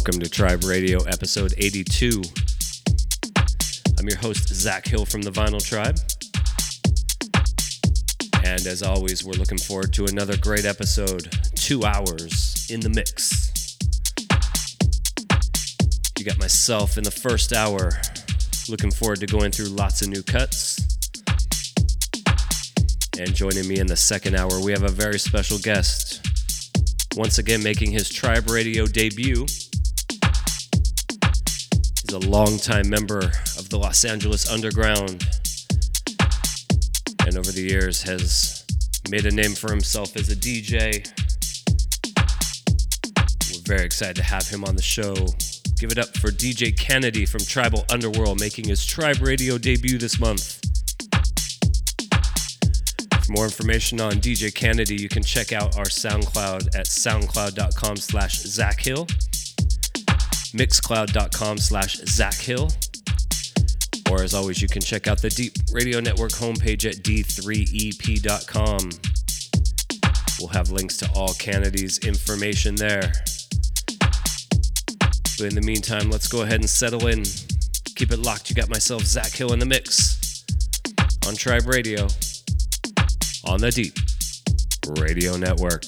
Welcome to Tribe Radio, episode 82. I'm your host, Zack Hill from the Vinyl Tribe. And as always, we're looking forward to another great episode. Two hours in the mix. You got myself in the first hour. Looking forward to going through lots of new cuts. And joining me in the second hour, we have a very special guest. Once again, making his Tribe Radio debut. A longtime member of the Los Angeles Underground and over the years has made a name for himself as a DJ. We're very excited to have him on the show. Give it up for DJ Canady from Tribal Underworld making his Tribe Radio debut this month. For more information on DJ Canady, you can check out our SoundCloud at soundcloud.com slash zackhill, mixcloud.com slash zackhill, or as always, you can check out the Deep Radio Network homepage at d3ep.com. We'll have links to all Canady's information there. But in the meantime, let's go ahead and settle in. Keep it locked. You got myself, Zack Hill, in the mix on Tribe Radio on the Deep Radio Network.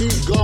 Keep going.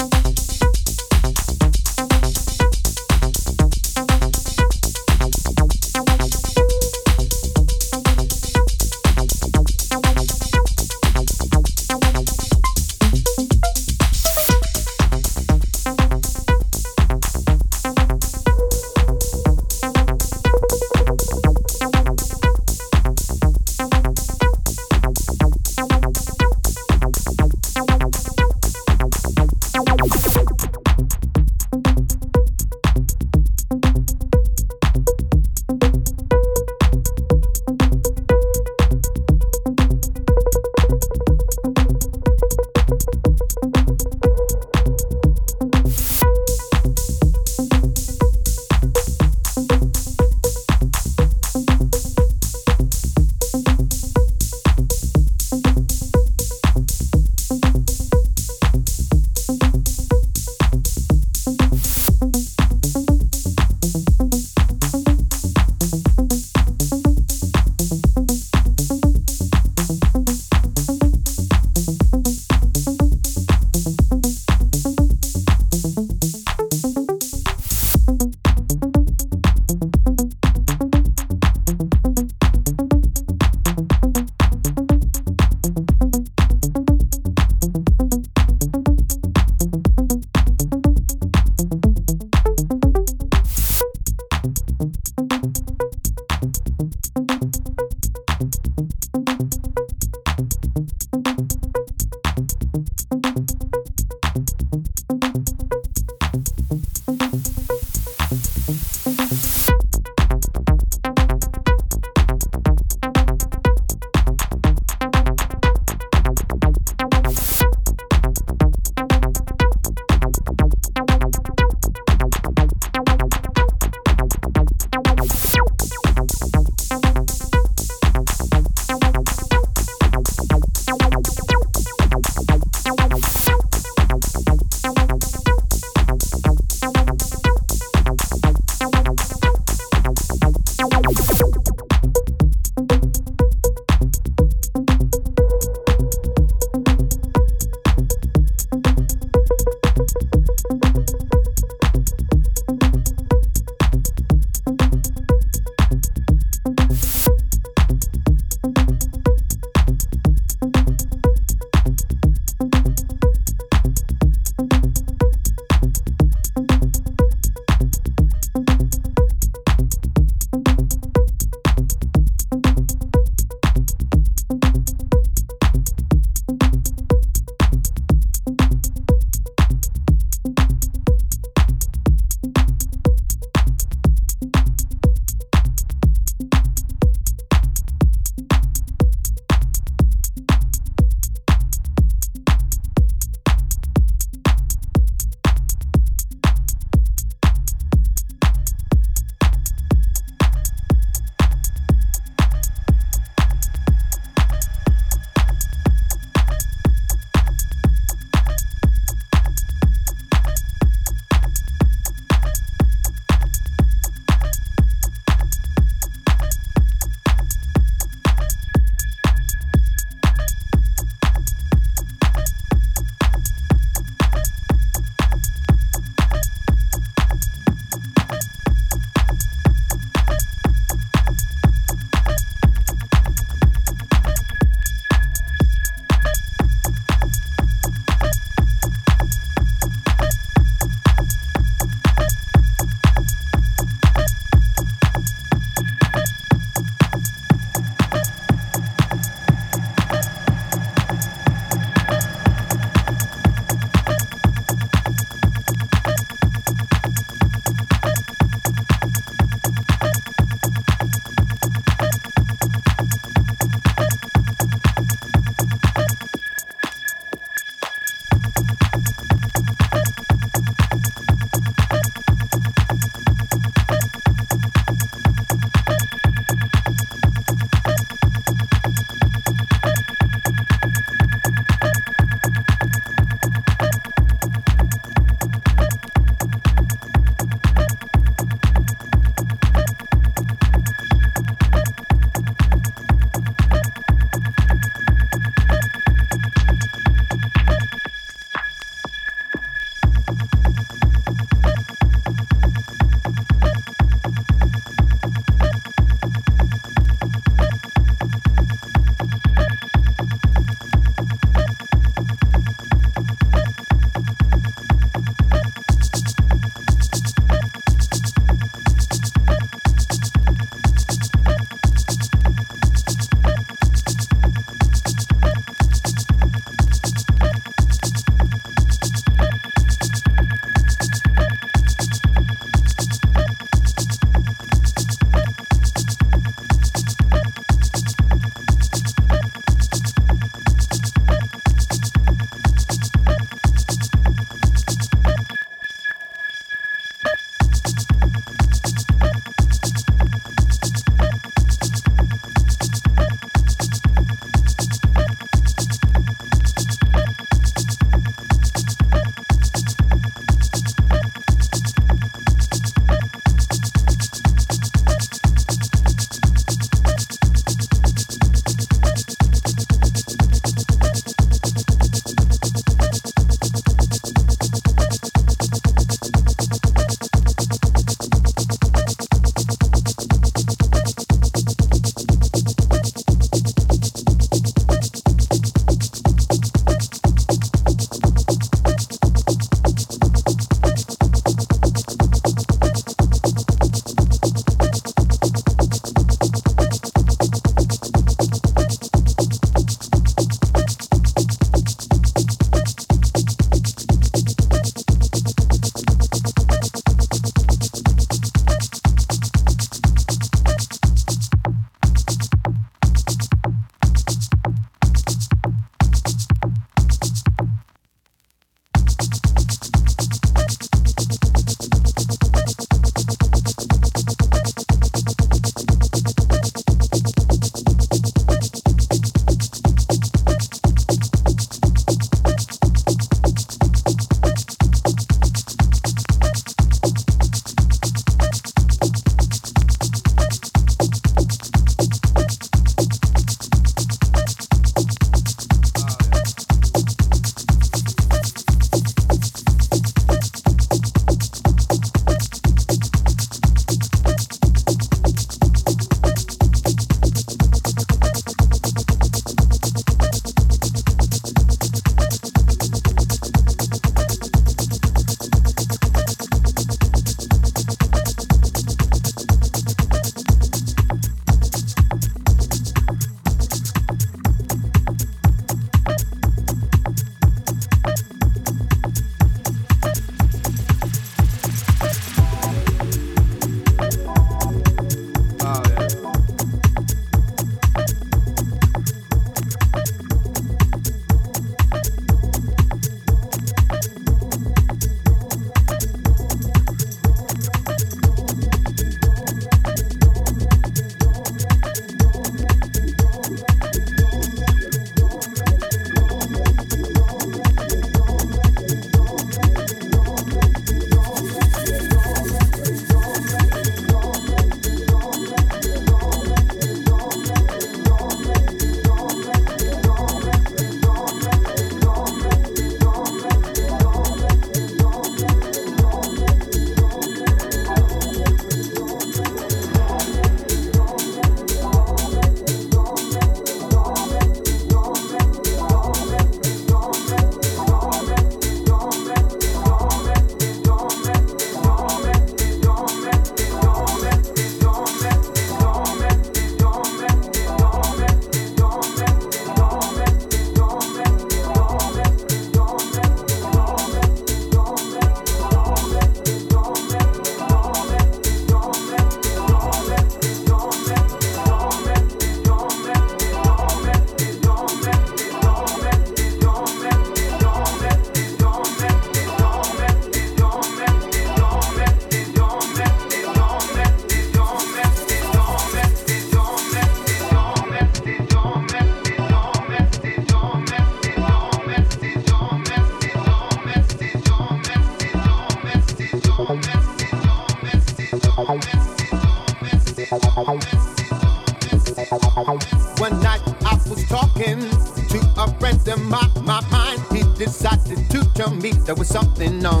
There was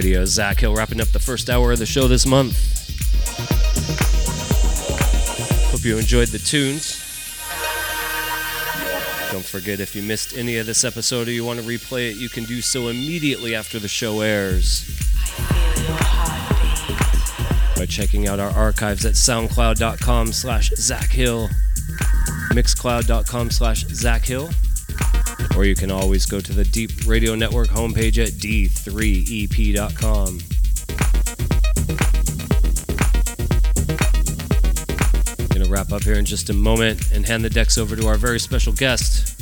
Radio. Zack Hill wrapping up the first hour of the show this month. Hope you enjoyed the tunes. Don't forget if you missed any of this episode or you want to replay it, you can do so immediately after the show airs by checking out our archives at soundcloud.com slash Zack Hill, mixcloud.com slash Zack Hill, or you can always go to the Deep Radio Network homepage at d3ep.com. Gonna wrap up here in just a moment and hand the decks over to our very special guest.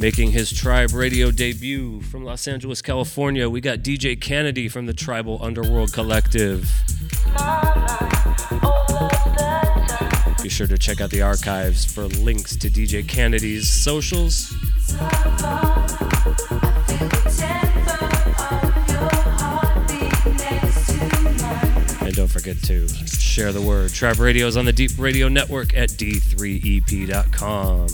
Making his Tribe Radio debut from Los Angeles, California, we got DJ Canady from the Tribal Underworld Collective. Be sure to check out the archives for links to DJ Canady's socials. And don't forget to share the word. Tribe Radio is on the Deep Radio Network at d3ep.com.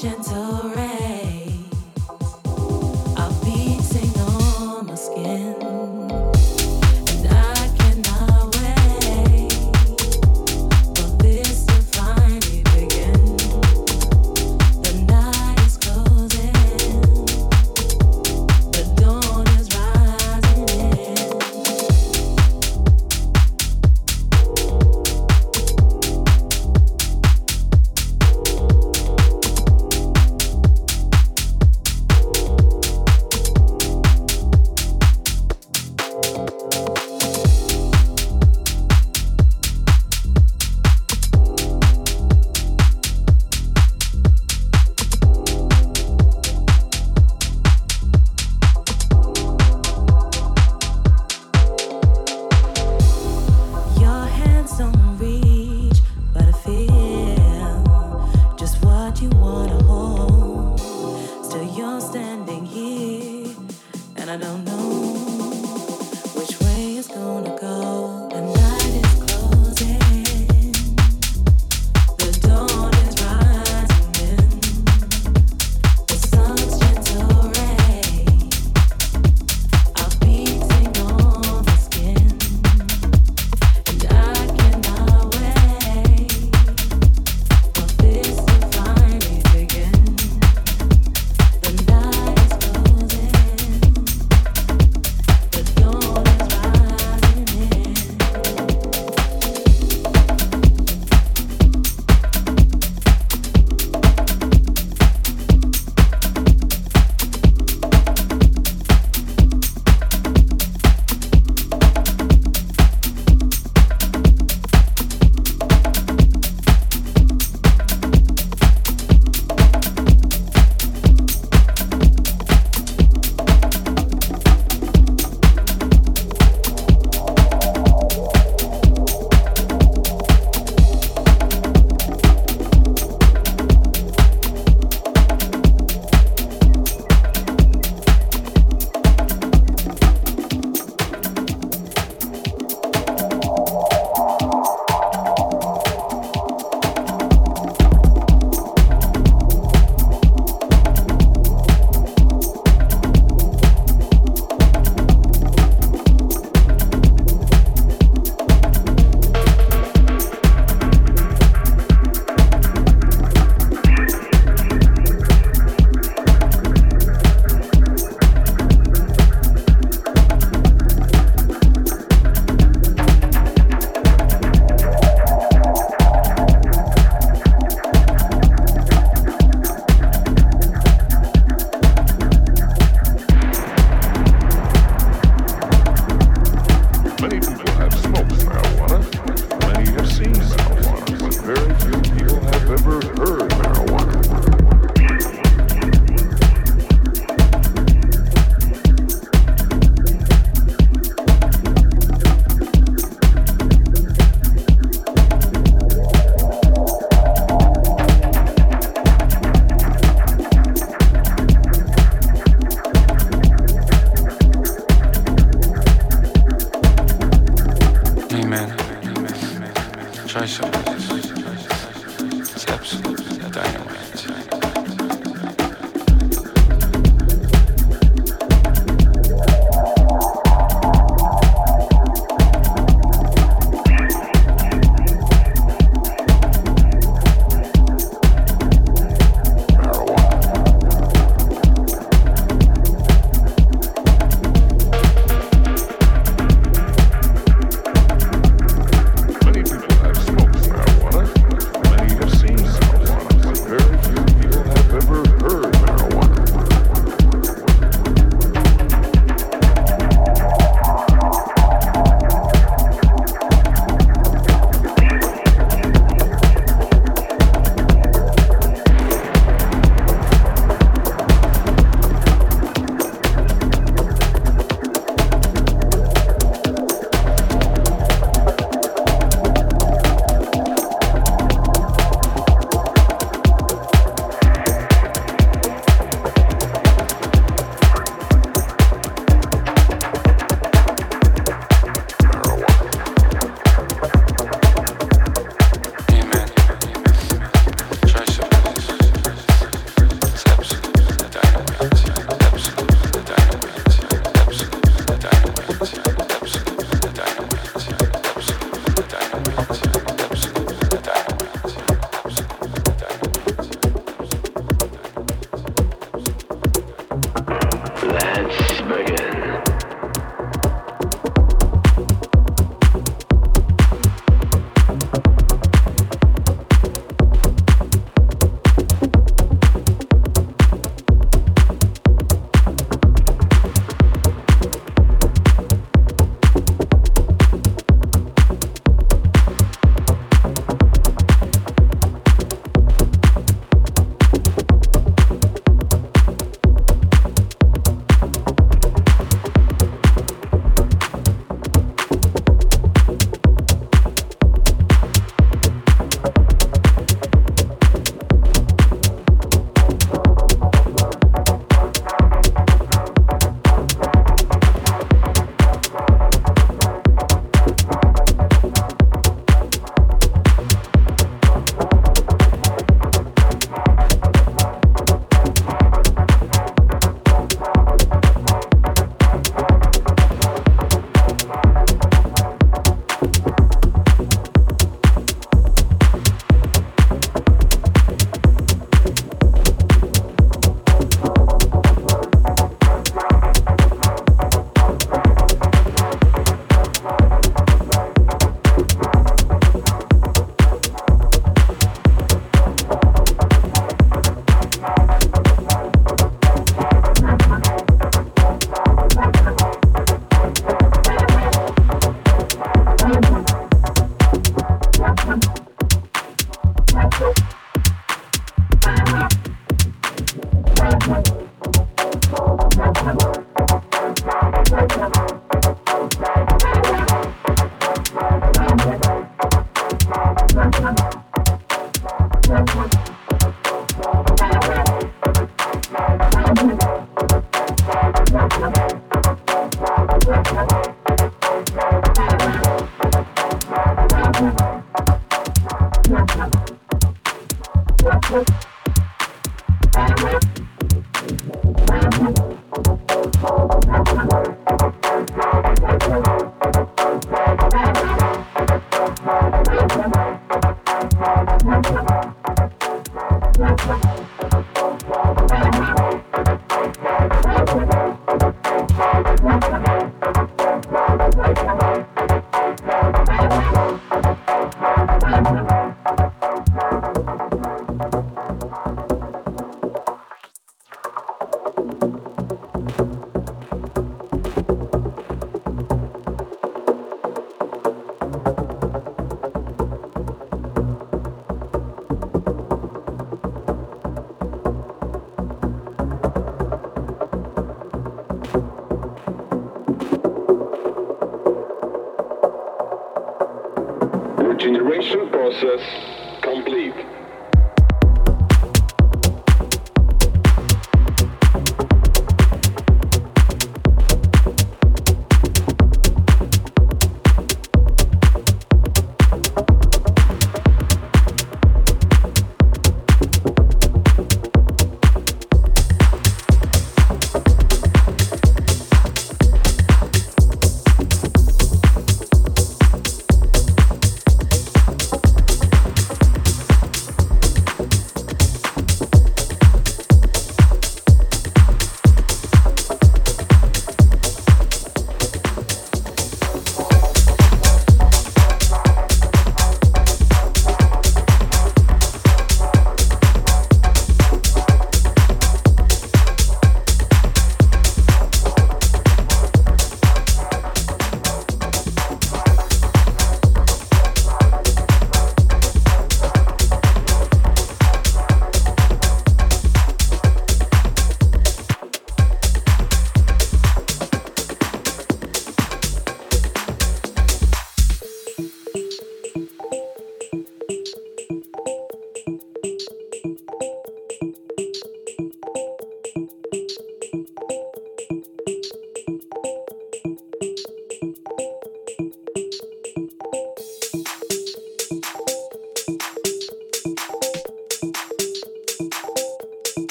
gentle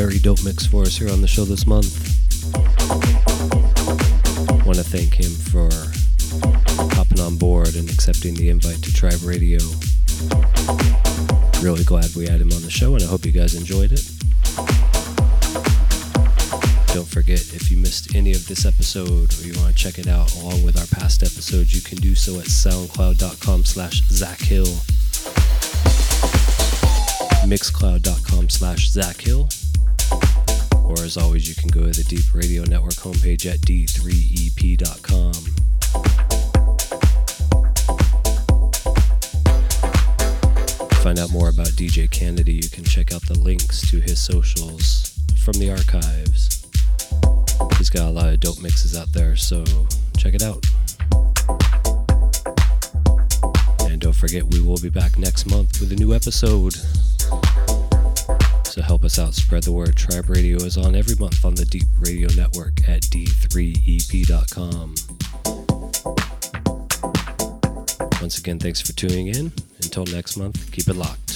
very dope mix for us here on the show this month. Want to thank him for hopping on board and accepting the invite to Tribe Radio. Really glad we had him on the show, and I hope you guys enjoyed it. Don't forget, if you missed any of this episode or you want to check it out along with our past episodes, you can do so at soundcloud.com slash Zack Hill, mixcloud.com slash Zack Hill, as always, you can go to the Deep Radio Network homepage at d3ep.com. Find out more about DJ Canady, you can check out the links to his socials from the archives. He's got a lot of dope mixes out there, so check it out. And don't forget, we will be back next month with a new episode. Help us out, spread the word. Tribe Radio is on every month on the Deep Radio Network at d3ep.com. Once again, thanks for tuning in. Until next month, keep it locked.